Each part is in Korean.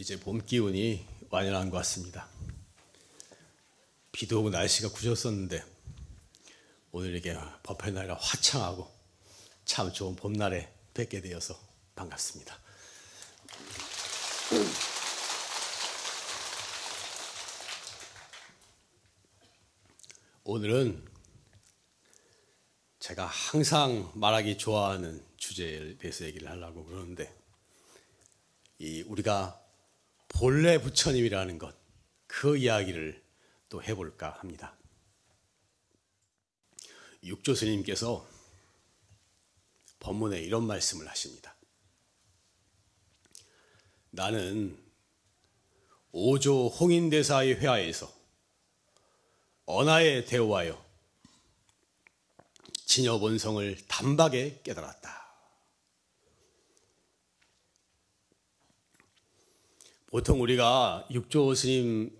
이제 봄 기운이 완연한 것 같습니다. 비도 오고 날씨가 구졌었는데 오늘 이게 법회 날이라 화창하고 참 좋은 봄날에 뵙게 되어서 반갑습니다. 오늘은 제가 항상 말하기 좋아하는 주제에 대해서 얘기를 하려고 그러는데 이 우리가 본래 부처님이라는 것, 그 이야기를 또 해볼까 합니다. 육조 스님께서 법문에 이런 말씀을 하십니다. 나는 오조 홍인대사의 회화에서 언하에 대오하여 진여본성을 단박에 깨달았다. 보통 우리가 육조 스님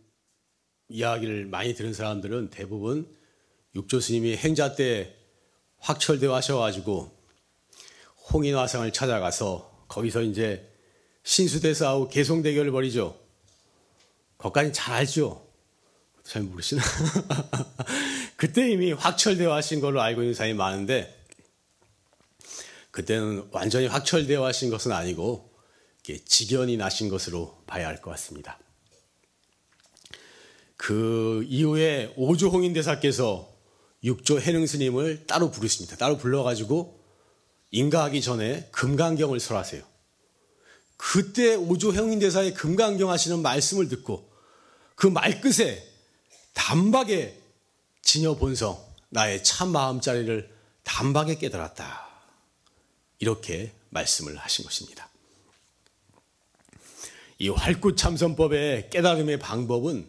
이야기를 많이 들은 사람들은 대부분 육조 스님이 행자 때 확철되어 하셔가지고 홍인화상을 찾아가서 거기서 이제 신수대사하고 개송대결을 벌이죠. 거기까지 잘 알죠? 잘 모르시나? 그때 이미 확철되어 하신 걸로 알고 있는 사람이 많은데 그때는 완전히 확철되어 하신 것은 아니고 직연이 나신 것으로 봐야 할 것 같습니다. 그 이후에 오조홍인 대사께서 육조 해능 스님을 따로 부르십니다. 따로 불러가지고 인가하기 전에 금강경을 설하세요. 그때 오조 형인 대사의 금강경 하시는 말씀을 듣고 그 말끝에 단박에 진여 본성, 나의 참 마음자리를 단박에 깨달았다. 이렇게 말씀을 하신 것입니다. 이 활구 참선법의 깨달음의 방법은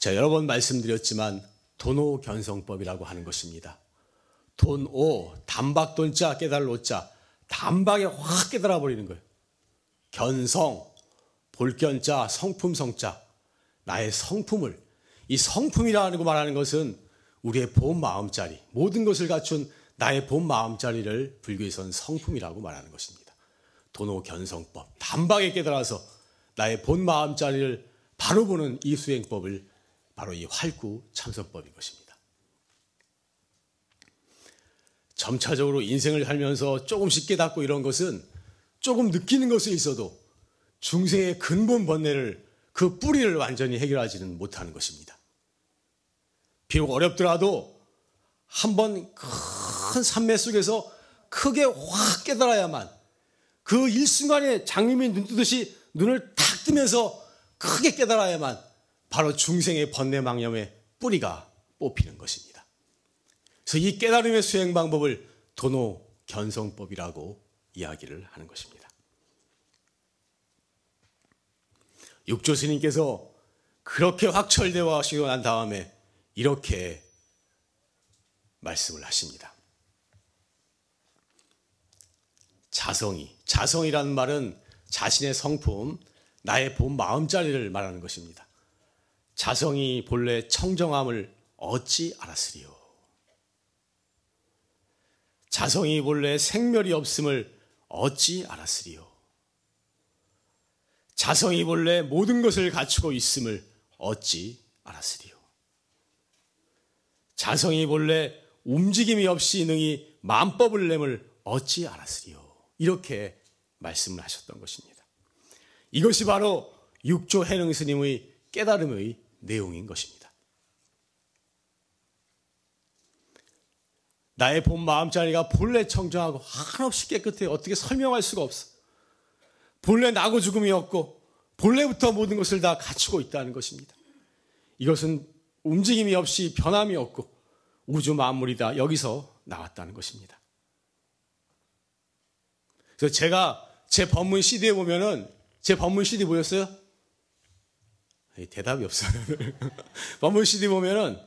제가 여러 번 말씀드렸지만 돈오 견성법이라고 하는 것입니다. 돈오 단박 돈자 깨달로자 단박에 확 깨달아 버리는 거예요. 견성 볼견자 성품 성자 나의 성품을 이 성품이라는 거 말하는 것은 우리의 본 마음자리 모든 것을 갖춘 나의 본 마음자리를 불교에서는 성품이라고 말하는 것입니다. 도노 견성법, 단박에 깨달아서 나의 본 마음 자리를 바로 보는 이 수행법을 바로 이 활구 참선법인 것입니다. 점차적으로 인생을 살면서 조금씩 깨닫고 이런 것은 조금 느끼는 것이 있어도 중생의 근본 번뇌를 그 뿌리를 완전히 해결하지는 못하는 것입니다. 비록 어렵더라도 한번 큰 산매 속에서 크게 확 깨달아야만 그 일순간에 장님이 눈 뜨듯이 눈을 탁 뜨면서 크게 깨달아야만 바로 중생의 번뇌망념의 뿌리가 뽑히는 것입니다. 그래서 이 깨달음의 수행 방법을 도노 견성법이라고 이야기를 하는 것입니다. 육조 스님께서 그렇게 확철되어 하시고 난 다음에 이렇게 말씀을 하십니다. 자성이. 자성이라는 말은 자신의 성품, 나의 본 마음자리를 말하는 것입니다. 자성이 본래 청정함을 어찌 알았으리요. 자성이 본래 생멸이 없음을 어찌 알았으리요. 자성이 본래 모든 것을 갖추고 있음을 어찌 알았으리요. 자성이 본래 움직임이 없이 능히 만법을 내을 어찌 알았으리요. 이렇게 말씀을 하셨던 것입니다. 이것이 바로 육조 해능 스님의 깨달음의 내용인 것입니다. 나의 본 마음자리가 본래 청정하고 한없이 깨끗해 어떻게 설명할 수가 없어. 본래 나고 죽음이 없고 본래부터 모든 것을 다 갖추고 있다는 것입니다. 이것은 움직임이 없이 변함이 없고 우주 만물이다 여기서 나왔다는 것입니다. 그래서 제가 제 법문 CD에 보면은 제 법문 CD 보였어요? 대답이 없어요. 법문 CD 보면은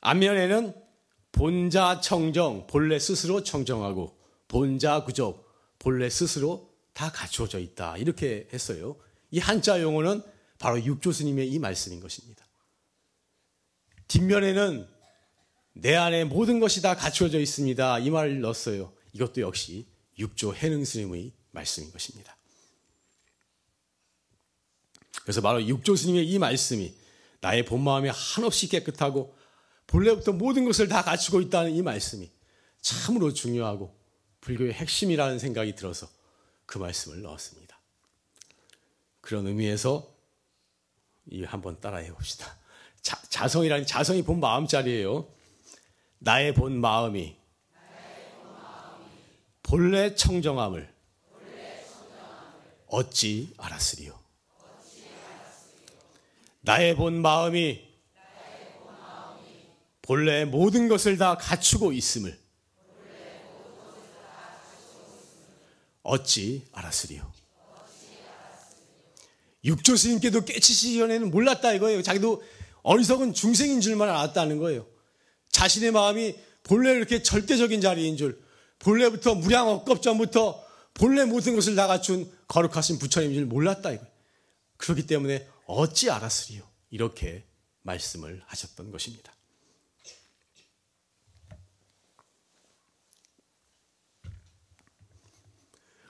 앞면에는 본자 청정, 본래 스스로 청정하고 본자 구적, 본래 스스로 다 갖추어져 있다. 이렇게 했어요. 이 한자 용어는 바로 육조 스님의 이 말씀인 것입니다. 뒷면에는 내 안에 모든 것이 다 갖추어져 있습니다. 이 말을 넣었어요. 이것도 역시 육조 해능 스님의 말씀인 것입니다. 그래서 바로 육조스님의 이 말씀이 나의 본 마음이 한없이 깨끗하고 본래부터 모든 것을 다 갖추고 있다는 이 말씀이 참으로 중요하고 불교의 핵심이라는 생각이 들어서 그 말씀을 넣었습니다. 그런 의미에서 이 한번 따라해 봅시다. 자, 자성이라는 자성이 본 마음자리예요. 나의 본 마음이 본래 청정함을 어찌 알았으리요. 나의 본 마음이 본래 모든 것을 다 갖추고 있음을 어찌 알았으리요. 육조 스님께도 깨치시기 전에는 몰랐다 이거예요. 자기도 어리석은 중생인 줄만 알았다는 거예요. 자신의 마음이 본래 이렇게 절대적인 자리인 줄, 본래부터 무량 억겁 전부터 본래 모든 것을 다 갖춘 거룩하신 부처님인 줄 몰랐다 이거예요. 그렇기 때문에 어찌 알았으리요. 이렇게 말씀을 하셨던 것입니다.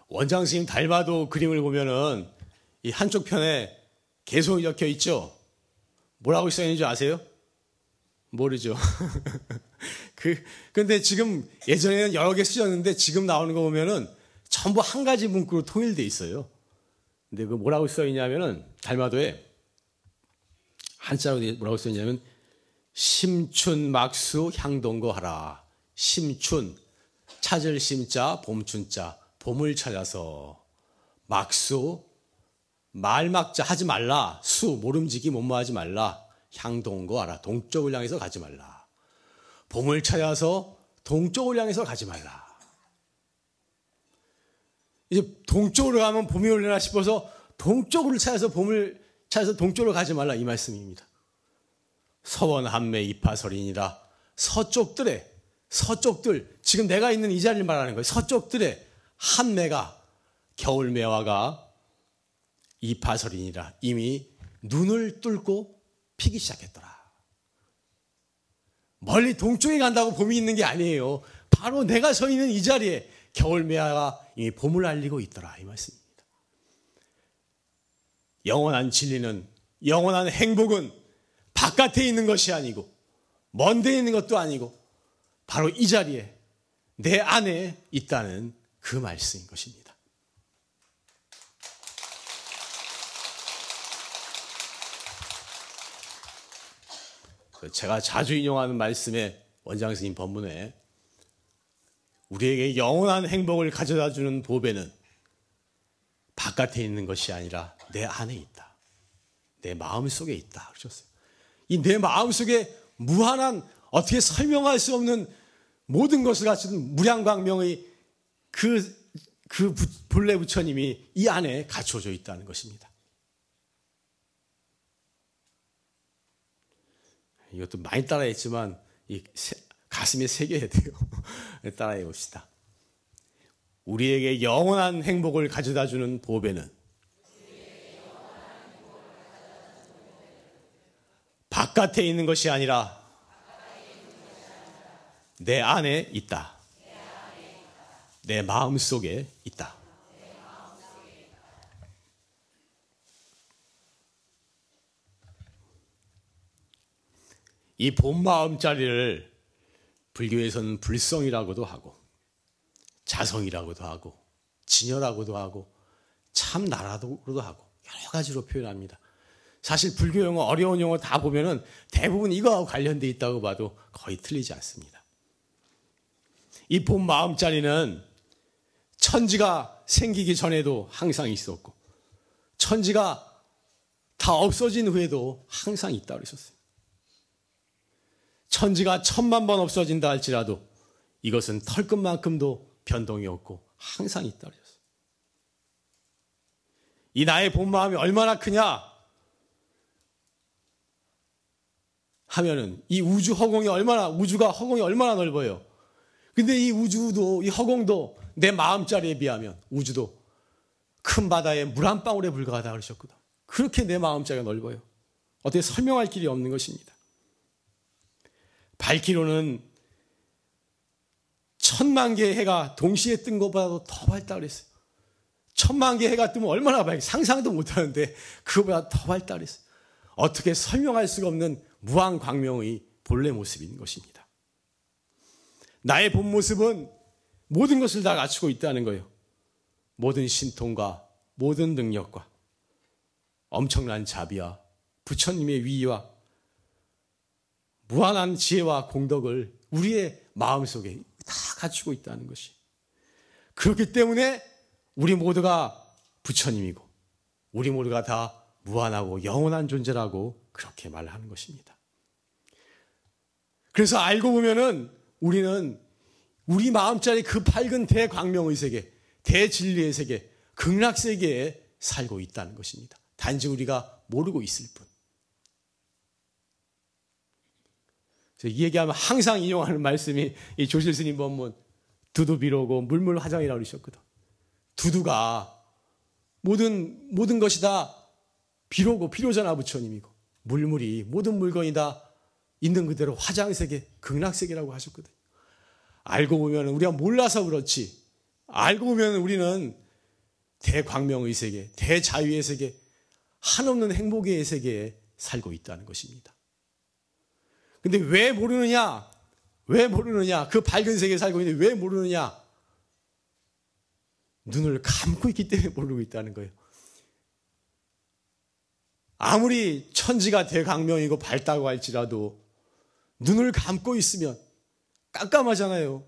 원장 스님 닮아도 그림을 보면은 이 한쪽 편에 개송이 적혀 있죠? 뭐라고 써 있는지 아세요? 모르죠. 그, 근데 지금 예전에는 여러 개 쓰였는데 지금 나오는 거 보면은 전부 한 가지 문구로 통일돼 있어요. 근데 그 뭐라고 써 있냐면은 달마도에 한자로 뭐라고 써 있냐면 심춘 막수 향동거 하라. 심춘. 찾을 심자 봄춘자 봄을 찾아서. 막수. 말막자 하지 말라. 수 모름지기 못마하지 말라. 향동거 하라. 동쪽을 향해서 가지 말라 봄을 찾아서 동쪽을 향해서 가지 말라 이제 동쪽으로 가면 봄이 올려나 싶어서 동쪽으로 찾아서 봄을 찾아서 동쪽으로 가지 말라 이 말씀입니다. 서원 한매 이파설이니라 서쪽들의 서쪽들 지금 내가 있는 이 자리를 말하는 거예요. 서쪽들의 한매가 겨울매화가 이파설이니라 이미 눈을 뚫고 피기 시작했더라. 멀리 동쪽에 간다고 봄이 있는 게 아니에요. 바로 내가 서 있는 이 자리에 겨울매화가 이미 봄을 알리고 있더라 이 말씀입니다. 영원한 진리는 영원한 행복은 바깥에 있는 것이 아니고 먼 데 있는 것도 아니고 바로 이 자리에 내 안에 있다는 그 말씀인 것입니다. 제가 자주 인용하는 말씀에 원장 스님 법문에 우리에게 영원한 행복을 가져다 주는 보배는 바깥에 있는 것이 아니라 내 안에 있다. 내 마음 속에 있다. 그러셨어요. 이 내 마음 속에 무한한 어떻게 설명할 수 없는 모든 것을 갖춘 무량광명의 그, 그 본래 부처님이 이 안에 갖춰져 있다는 것입니다. 이것도 많이 따라했지만 이 가슴에 새겨야 돼요. 따라해 봅시다. 우리에게 영원한 행복을 가져다 주는 보배는 바깥에 있는 것이 아니라 내 안에 있다. 내 마음 속에 있다. 이 본 마음자리를 불교에서는 불성이라고도 하고 자성이라고도 하고 진여라고도 하고 참나라고도 하고 여러 가지로 표현합니다. 사실 불교 용어 어려운 용어 다 보면은 대부분 이거하고 관련돼 있다고 봐도 거의 틀리지 않습니다. 이 본 마음자리는 천지가 생기기 전에도 항상 있었고 천지가 다 없어진 후에도 항상 있다 그러셨어요. 천지가 천만 번 없어진다 할지라도 이것은 털끝만큼도 변동이 없고 항상 있다 그랬어요. 이 나의 본 마음이 얼마나 크냐 하면은 이 우주 허공이 얼마나 우주가 허공이 얼마나 넓어요. 근데 이 우주도 이 허공도 내 마음자리에 비하면 우주도 큰 바다에 물 한 방울에 불과하다 그러셨거든. 그렇게 내 마음자리가 넓어요. 어떻게 설명할 길이 없는 것입니다. 밝기로는 천만 개의 해가 동시에 뜬 것보다도 더 밝다 그랬어요. 천만 개 해가 뜨면 얼마나 밝 상상도 못 하는데 그거보다 더 발달했어요. 어떻게 설명할 수가 없는 무한 광명의 본래 모습인 것입니다. 나의 본 모습은 모든 것을 다 갖추고 있다는 거예요. 모든 신통과 모든 능력과 엄청난 자비와 부처님의 위와 무한한 지혜와 공덕을 우리의 마음속에 다 갖추고 있다는 것이. 그렇기 때문에 우리 모두가 부처님이고 우리 모두가 다 무한하고 영원한 존재라고 그렇게 말하는 것입니다. 그래서 알고 보면은 우리는 우리 마음자리 그 밝은 대광명의 세계, 대진리의 세계, 극락 세계에 살고 있다는 것입니다. 단지 우리가 모르고 있을 뿐. 이 얘기하면 항상 인용하는 말씀이 이 조실 스님 법문 두두 비로고 물물 화장이라고 그러셨거든. 두두가 모든 모든 것이 다 비로고 비로잖아 부처님이고 물물이 모든 물건이 다 있는 그대로 화장세계 극락세계라고 하셨거든. 알고 보면 우리가 몰라서 그렇지. 알고 보면 우리는 대광명의 세계, 대자유의 세계, 한없는 행복의 세계에 살고 있다는 것입니다. 근데 왜 모르느냐? 왜 모르느냐? 그 밝은 세계에 살고 있는데 왜 모르느냐? 눈을 감고 있기 때문에 모르고 있다는 거예요. 아무리 천지가 대강명이고 밝다고 할지라도 눈을 감고 있으면 깜깜하잖아요.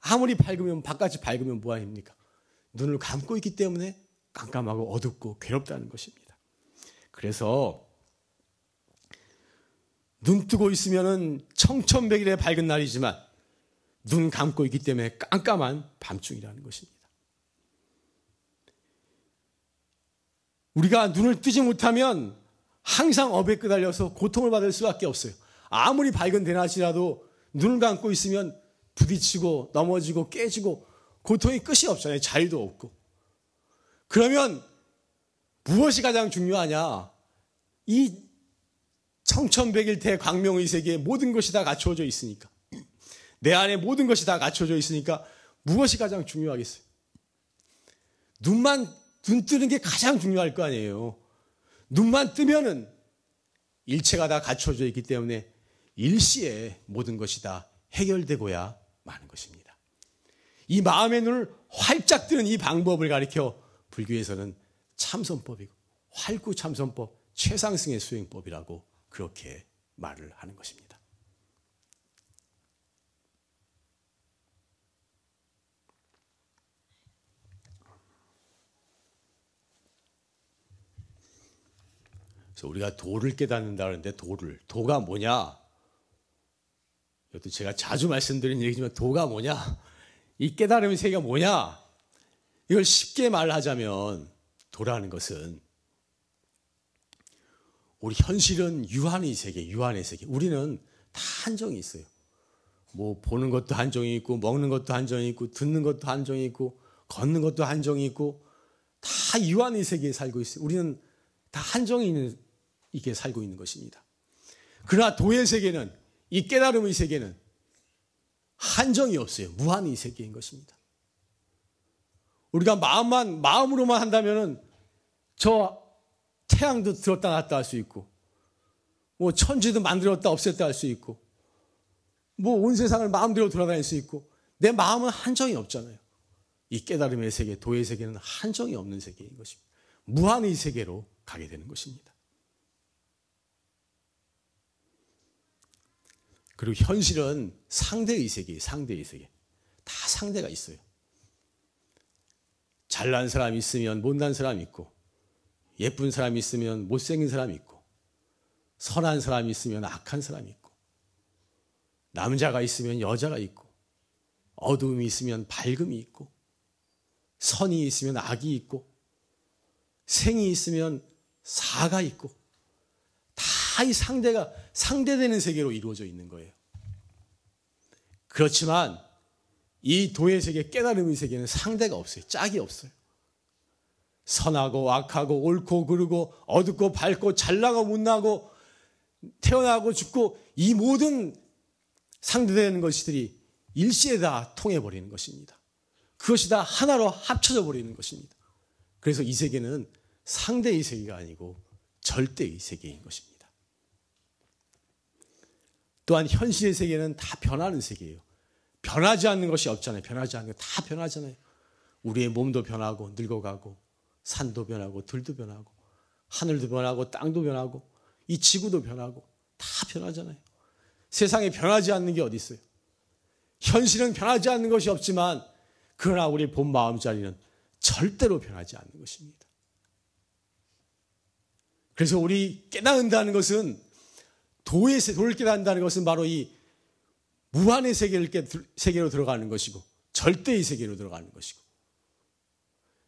아무리 밝으면 바깥이 밝으면 뭐합니까? 눈을 감고 있기 때문에 깜깜하고 어둡고 괴롭다는 것입니다. 그래서 눈 뜨고 있으면은 청천백일의 밝은 날이지만 눈 감고 있기 때문에 깜깜한 밤중이라는 것입니다. 우리가 눈을 뜨지 못하면 항상 업에 끄달려서 고통을 받을 수밖에 없어요. 아무리 밝은 대낮이라도 눈을 감고 있으면 부딪히고 넘어지고 깨지고 고통이 끝이 없잖아요. 자유도 없고. 그러면 무엇이 가장 중요하냐? 이 청천백일 대광명의 세계에 모든 것이 다 갖춰져 있으니까. 내 안에 모든 것이 다 갖춰져 있으니까 무엇이 가장 중요하겠어요? 눈만, 눈 뜨는 게 가장 중요할 거 아니에요. 눈만 뜨면은 일체가 다 갖춰져 있기 때문에 일시에 모든 것이 다 해결되고야 마는 것입니다. 이 마음의 눈을 활짝 뜨는 이 방법을 가리켜 불교에서는 참선법이고 활구 참선법 최상승의 수행법이라고 그렇게 말을 하는 것입니다. 그래서 우리가 도를 깨닫는다 그러는데 도를 도가 뭐냐? 이것도 제가 자주 말씀드린 얘기지만 도가 뭐냐? 이 깨달음의 세계가 뭐냐? 이걸 쉽게 말하자면 도라는 것은 우리 현실은 유한의 세계, 유한의 세계. 우리는 다 한정이 있어요. 뭐 보는 것도 한정이 있고 먹는 것도 한정이 있고 듣는 것도 한정이 있고 걷는 것도 한정이 있고 다 유한의 세계에 살고 있어요. 우리는 다 한정이 있는 이게 살고 있는 것입니다. 그러나 도의 세계는 이 깨달음의 세계는 한정이 없어요. 무한의 세계인 것입니다. 우리가 마음만 마음으로만 한다면은 저 태양도 들었다 놨다 할 수 있고, 뭐 천지도 만들었다 없앴다 할 수 있고, 뭐 온 세상을 마음대로 돌아다닐 수 있고, 내 마음은 한정이 없잖아요. 이 깨달음의 세계, 도의 세계는 한정이 없는 세계인 것입니다. 무한의 세계로 가게 되는 것입니다. 그리고 현실은 상대의 세계, 상대의 세계. 다 상대가 있어요. 잘난 사람이 있으면 못난 사람이 있고, 예쁜 사람이 있으면 못생긴 사람이 있고, 선한 사람이 있으면 악한 사람이 있고, 남자가 있으면 여자가 있고, 어두움이 있으면 밝음이 있고, 선이 있으면 악이 있고, 생이 있으면 사가 있고, 다 이 상대가 상대되는 세계로 이루어져 있는 거예요. 그렇지만 이 도의 세계, 깨달음의 세계는 상대가 없어요. 짝이 없어요. 선하고 악하고 옳고 그르고 어둡고 밝고 잘나고 못나고 태어나고 죽고 이 모든 상대되는 것들이 일시에 다 통해버리는 것입니다. 그것이 다 하나로 합쳐져 버리는 것입니다. 그래서 이 세계는 상대 의 세계가 아니고 절대 의 세계인 것입니다. 또한 현실의 세계는 다 변하는 세계예요. 변하지 않는 것이 없잖아요. 변하지 않는 거다 변하잖아요. 우리의 몸도 변하고 늙어가고 산도 변하고 들도 변하고 하늘도 변하고 땅도 변하고 이 지구도 변하고 다 변하잖아요. 세상에 변하지 않는 게 어디 있어요? 현실은 변하지 않는 것이 없지만 그러나 우리 본 마음자리는 절대로 변하지 않는 것입니다. 그래서 우리 깨닫는다는 것은 도의 도를 깨닫는다는 것은 바로 이 무한의 세계를 깨, 세계로 들어가는 것이고 절대의 세계로 들어가는 것이고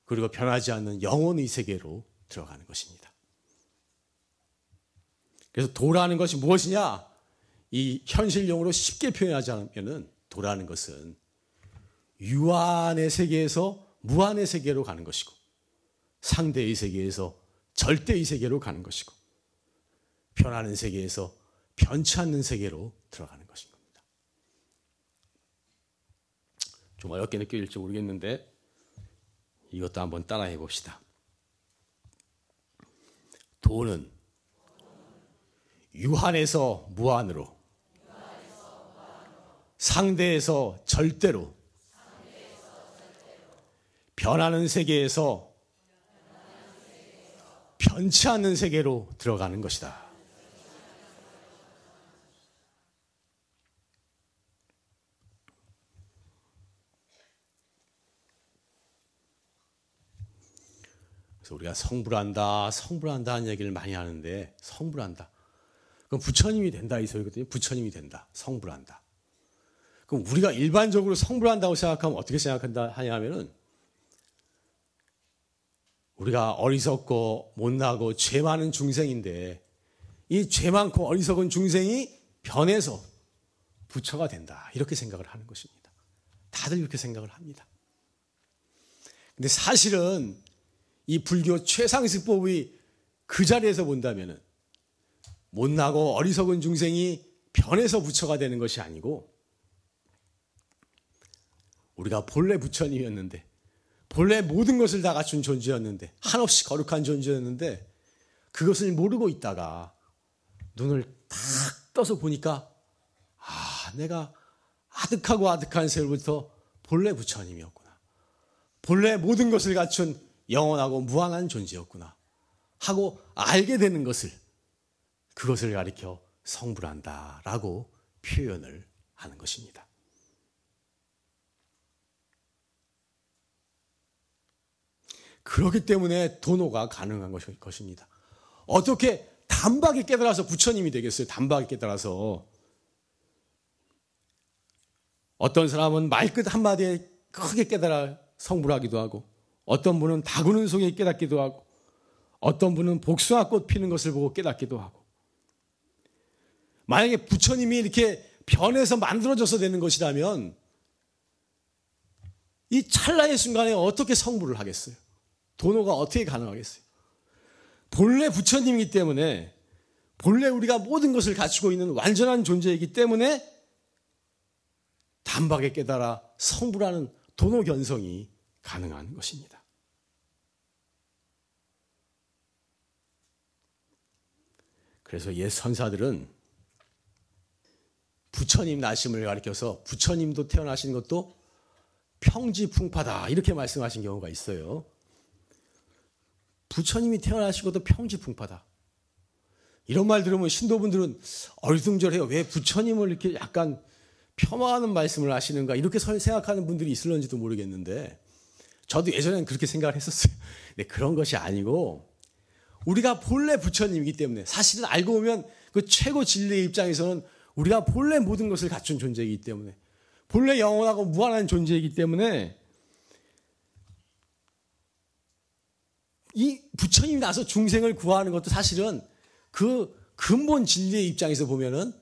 그리고 변하지 않는 영혼의 세계로 들어가는 것입니다. 그래서 도라는 것이 무엇이냐? 이 현실용으로 쉽게 표현하자면은 도라는 것은 유한의 세계에서 무한의 세계로 가는 것이고 상대의 세계에서 절대의 세계로 가는 것이고 변하는 세계에서 변치 않는 세계로 들어가는 것인 겁니다. 좀 어렵게 느껴질지 모르겠는데 이것도 한번 따라해 봅시다. 도는 유한에서 무한으로 상대에서 절대로 변하는 세계에서 변치 않는 세계로 들어가는 것이다. 그래서 우리가 성불한다, 성불한다 하는 얘기를 많이 하는데 성불한다. 그럼 부처님이 된다 이 소리거든요. 부처님이 된다. 성불한다. 그럼 우리가 일반적으로 성불한다고 생각하면 어떻게 생각한다 하냐면은 우리가 어리석고 못나고 죄 많은 중생인데 이 죄 많고 어리석은 중생이 변해서 부처가 된다. 이렇게 생각을 하는 것입니다. 다들 이렇게 생각을 합니다. 근데 사실은 이 불교 최상식법의 그 자리에서 본다면은 못나고 어리석은 중생이 변해서 부처가 되는 것이 아니고 우리가 본래 부처님이었는데 본래 모든 것을 다 갖춘 존재였는데 한없이 거룩한 존재였는데 그것을 모르고 있다가 눈을 탁 떠서 보니까 아 내가 아득하고 아득한 세월부터 본래 부처님이었구나. 본래 모든 것을 갖춘 영원하고 무한한 존재였구나. 하고 알게 되는 것을 그것을 가리켜 성불한다라고 표현을 하는 것입니다. 그렇기 때문에 도노가 가능한 것입니다. 어떻게 단박에 깨달아서 부처님이 되겠어요? 단박에 깨달아서. 어떤 사람은 말끝 한마디에 크게 깨달아 성불하기도 하고, 어떤 분은 다구는 속에 깨닫기도 하고, 어떤 분은 복숭아 꽃 피는 것을 보고 깨닫기도 하고. 만약에 부처님이 이렇게 변해서 만들어져서 되는 것이라면, 이 찰나의 순간에 어떻게 성불을 하겠어요? 도노가 어떻게 가능하겠어요? 본래 부처님이기 때문에 본래 우리가 모든 것을 갖추고 있는 완전한 존재이기 때문에 단박에 깨달아 성불하는 도노 견성이 가능한 것입니다. 그래서 옛 선사들은 부처님 나심을 가리켜서 부처님도 태어나신 것도 평지풍파다 이렇게 말씀하신 경우가 있어요. 부처님이 태어나시고도 평지풍파다. 이런 말 들으면 신도분들은 얼둥절해요. 왜 부처님을 이렇게 약간 폄하하는 말씀을 하시는가 이렇게 생각하는 분들이 있을런지도 모르겠는데 저도 예전에는 그렇게 생각을 했었어요. 근데 그런 것이 아니고 우리가 본래 부처님이기 때문에 사실은 알고 보면 그 최고 진리의 입장에서는 우리가 본래 모든 것을 갖춘 존재이기 때문에 본래 영원하고 무한한 존재이기 때문에 이 부처님이 나서 중생을 구하는 것도 사실은 그 근본 진리의 입장에서 보면은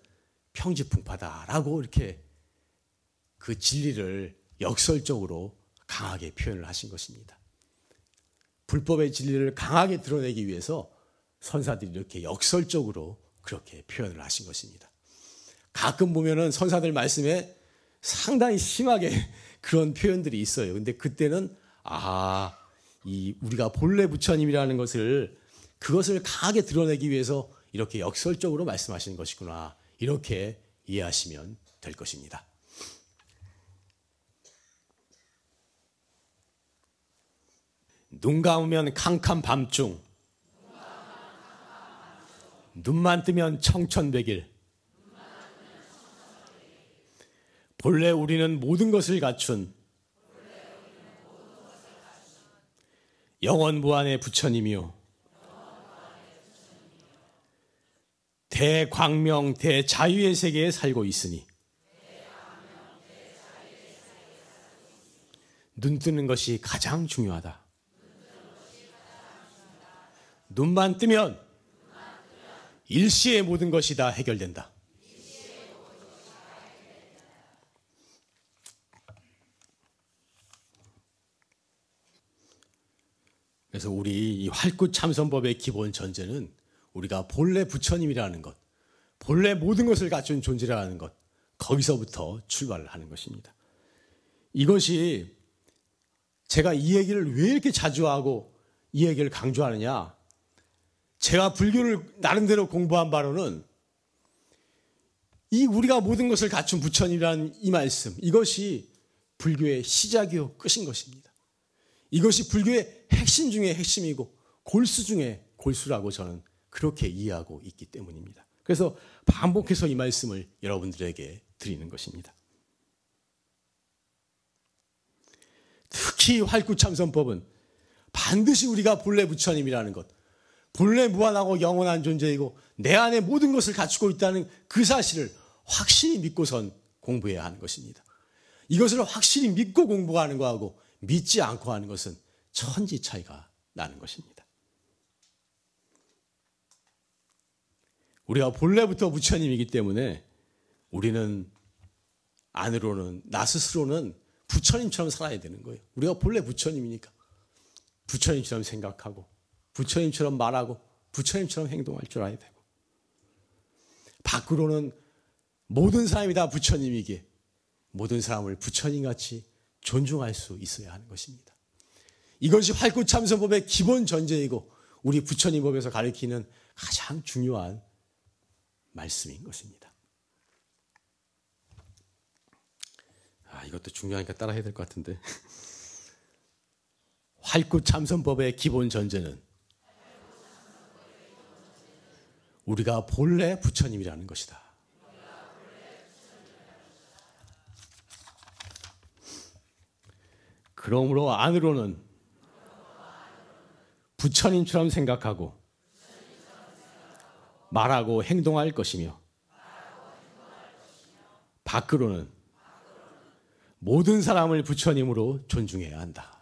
평지풍파다라고 이렇게 그 진리를 역설적으로 강하게 표현을 하신 것입니다. 불법의 진리를 강하게 드러내기 위해서 선사들이 이렇게 역설적으로 그렇게 표현을 하신 것입니다. 가끔 보면은 선사들 말씀에 상당히 심하게 그런 표현들이 있어요. 근데 그때는 아, 이 우리가 본래 부처님이라는 것을 그것을 강하게 드러내기 위해서 이렇게 역설적으로 말씀하시는 것이구나. 이렇게 이해하시면 될 것입니다. 눈 감으면 캄캄 밤중, 눈만 뜨면 청천백일. 본래 우리는 모든 것을 갖춘 영원 무한의 부처님이요. 대광명 대자유의 세계에 살고 있으니 눈 뜨는 것이 가장 중요하다. 눈만 뜨면 일시의 모든 것이 다 해결된다. 그래서 우리 이 활구 참선법의 기본 전제는 우리가 본래 부처님이라는 것, 본래 모든 것을 갖춘 존재라는 것, 거기서부터 출발을 하는 것입니다. 이것이 제가 이 얘기를 왜 이렇게 자주 하고 이 얘기를 강조하느냐? 제가 불교를 나름대로 공부한 바로는 이 우리가 모든 것을 갖춘 부처님이라는 이 말씀, 이것이 불교의 시작이요 끝인 것입니다. 이것이 불교의 핵심 중의 핵심이고 골수 중의 골수라고 저는 그렇게 이해하고 있기 때문입니다. 그래서 반복해서 이 말씀을 여러분들에게 드리는 것입니다. 특히 활구참선법은 반드시 우리가 본래 부처님이라는 것, 본래 무한하고 영원한 존재이고 내 안에 모든 것을 갖추고 있다는 그 사실을 확실히 믿고선 공부해야 하는 것입니다. 이것을 확실히 믿고 공부하는 거하고 믿지 않고 하는 것은 천지 차이가 나는 것입니다. 우리가 본래부터 부처님이기 때문에 우리는 안으로는 나 스스로는 부처님처럼 살아야 되는 거예요. 우리가 본래 부처님이니까 부처님처럼 생각하고 부처님처럼 말하고 부처님처럼 행동할 줄 알아야 되고 밖으로는 모든 사람이 다 부처님이기에 모든 사람을 부처님같이 존중할 수 있어야 하는 것입니다. 이것이 활구참선법의 기본 전제이고 우리 부처님 법에서 가리키는 가장 중요한 말씀인 것입니다. 아, 이것도 중요하니까 따라해야 될 것 같은데. 활구참선법의 기본 전제는 우리가 본래 부처님이라는 것이다. 그러므로 안으로는 부처님처럼 생각하고 말하고 행동할 것이며 밖으로는 모든 사람을 부처님으로 존중해야 한다.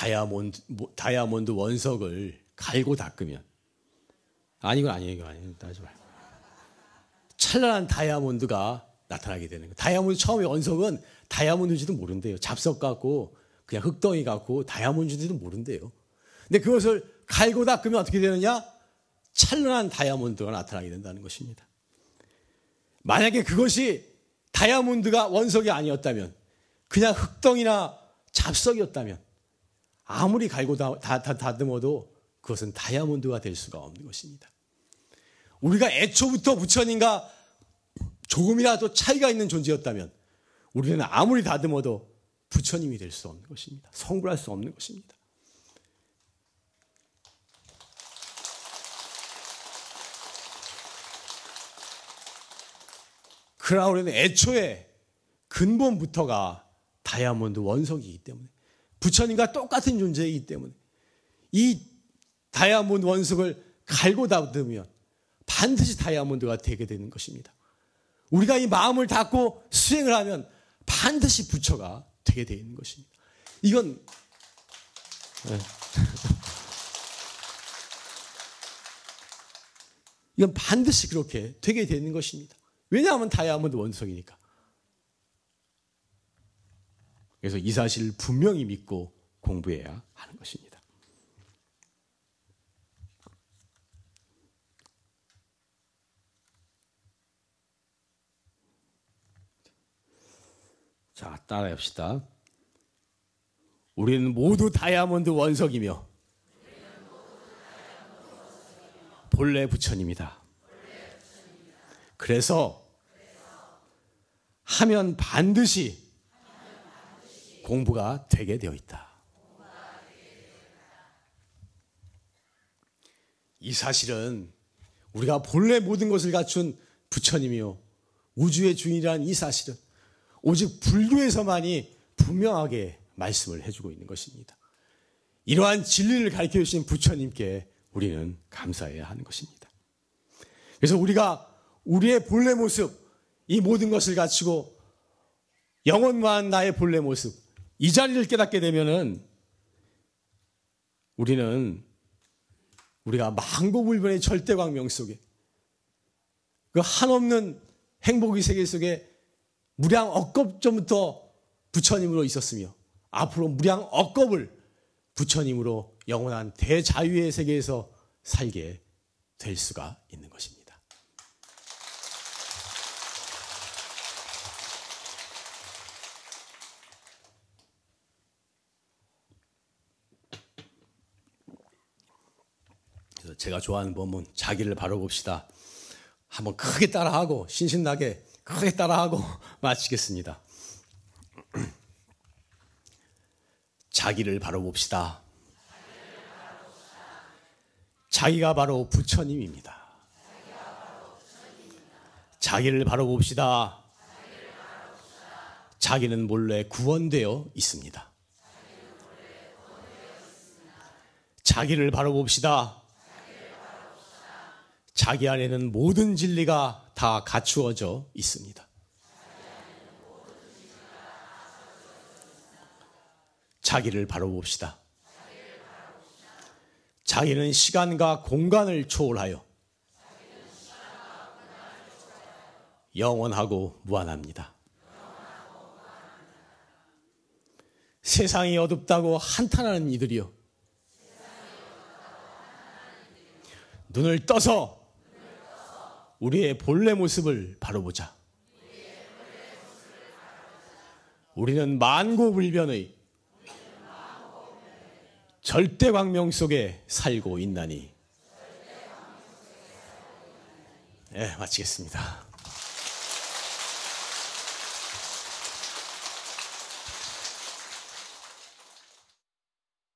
다이아몬드, 다이아몬드 원석을 갈고 닦으면 아니 이건 아니에요. 아니에요. 따지 말고. 찬란한 다이아몬드가 나타나게 되는 거예요. 다이아몬드 처음에 원석은 다이아몬드인지도 모른대요. 잡석 같고 그냥 흙덩이 같고 다이아몬드인지도 모른대요. 근데 그것을 갈고 닦으면 어떻게 되느냐? 찬란한 다이아몬드가 나타나게 된다는 것입니다. 만약에 그것이 다이아몬드가 원석이 아니었다면 그냥 흙덩이나 잡석이었다면 아무리 갈고 다, 다, 다, 다듬어도 그것은 다이아몬드가 될 수가 없는 것입니다. 우리가 애초부터 부처님과 조금이라도 차이가 있는 존재였다면 우리는 아무리 다듬어도 부처님이 될 수 없는 것입니다. 성불할 수 없는 것입니다. 그러나 우리는 애초에 근본부터가 다이아몬드 원석이기 때문에 부처님과 똑같은 존재이기 때문에 이 다이아몬드 원석을 갈고 다듬으면 반드시 다이아몬드가 되게 되는 것입니다. 우리가 이 마음을 닫고 수행을 하면 반드시 부처가 되게 되어 있는 것입니다. 이건 네. 이건 반드시 그렇게 되게 되는 것입니다. 왜냐하면 다이아몬드 원석이니까. 그래서 이 사실을 분명히 믿고 공부해야 하는 것입니다. 자, 따라해 봅시다. 우리는 모두 다이아몬드 원석이며 본래 부처님이다. 그래서 하면 반드시 공부가 되게 되어 있다. 이 사실은 우리가 본래 모든 것을 갖춘 부처님이요. 우주의 주인이란 이 사실은 오직 불교에서만이 분명하게 말씀을 해주고 있는 것입니다. 이러한 진리를 가르쳐 주신 부처님께 우리는 감사해야 하는 것입니다. 그래서 우리가 우리의 본래 모습, 이 모든 것을 갖추고 영원만 나의 본래 모습, 이 자리를 깨닫게 되면은 우리는 우리가 망고불변의 절대 광명 속에 그 한없는 행복의 세계 속에 무량 억겁 전부터 부처님으로 있었으며 앞으로 무량 억겁을 부처님으로 영원한 대자유의 세계에서 살게 될 수가 있는 것입니다. 그래서 제가 좋아하는 법문 자기를 바라봅시다. 한번 크게 따라하고 신신나게 크게 따라하고 마치겠습니다. 자기를 바라봅시다. 자기가 바로 부처님입니다. 자기를 바라봅시다. 자기는 몰래 구원되어 있습니다. 자기를 바라봅시다. 자기 안에는 모든 진리가 다 갖추어져 있습니다. 자기를 바라봅시다. 자기는 시간과 공간을 초월하여 영원하고 무한합니다. 세상이 어둡다고 한탄하는 이들이요. 눈을 떠서 우리의 본래 모습을 바라보자. 우리는 만고불변의 절대 광명 속에 살고 있나니. 예, 네, 마치겠습니다.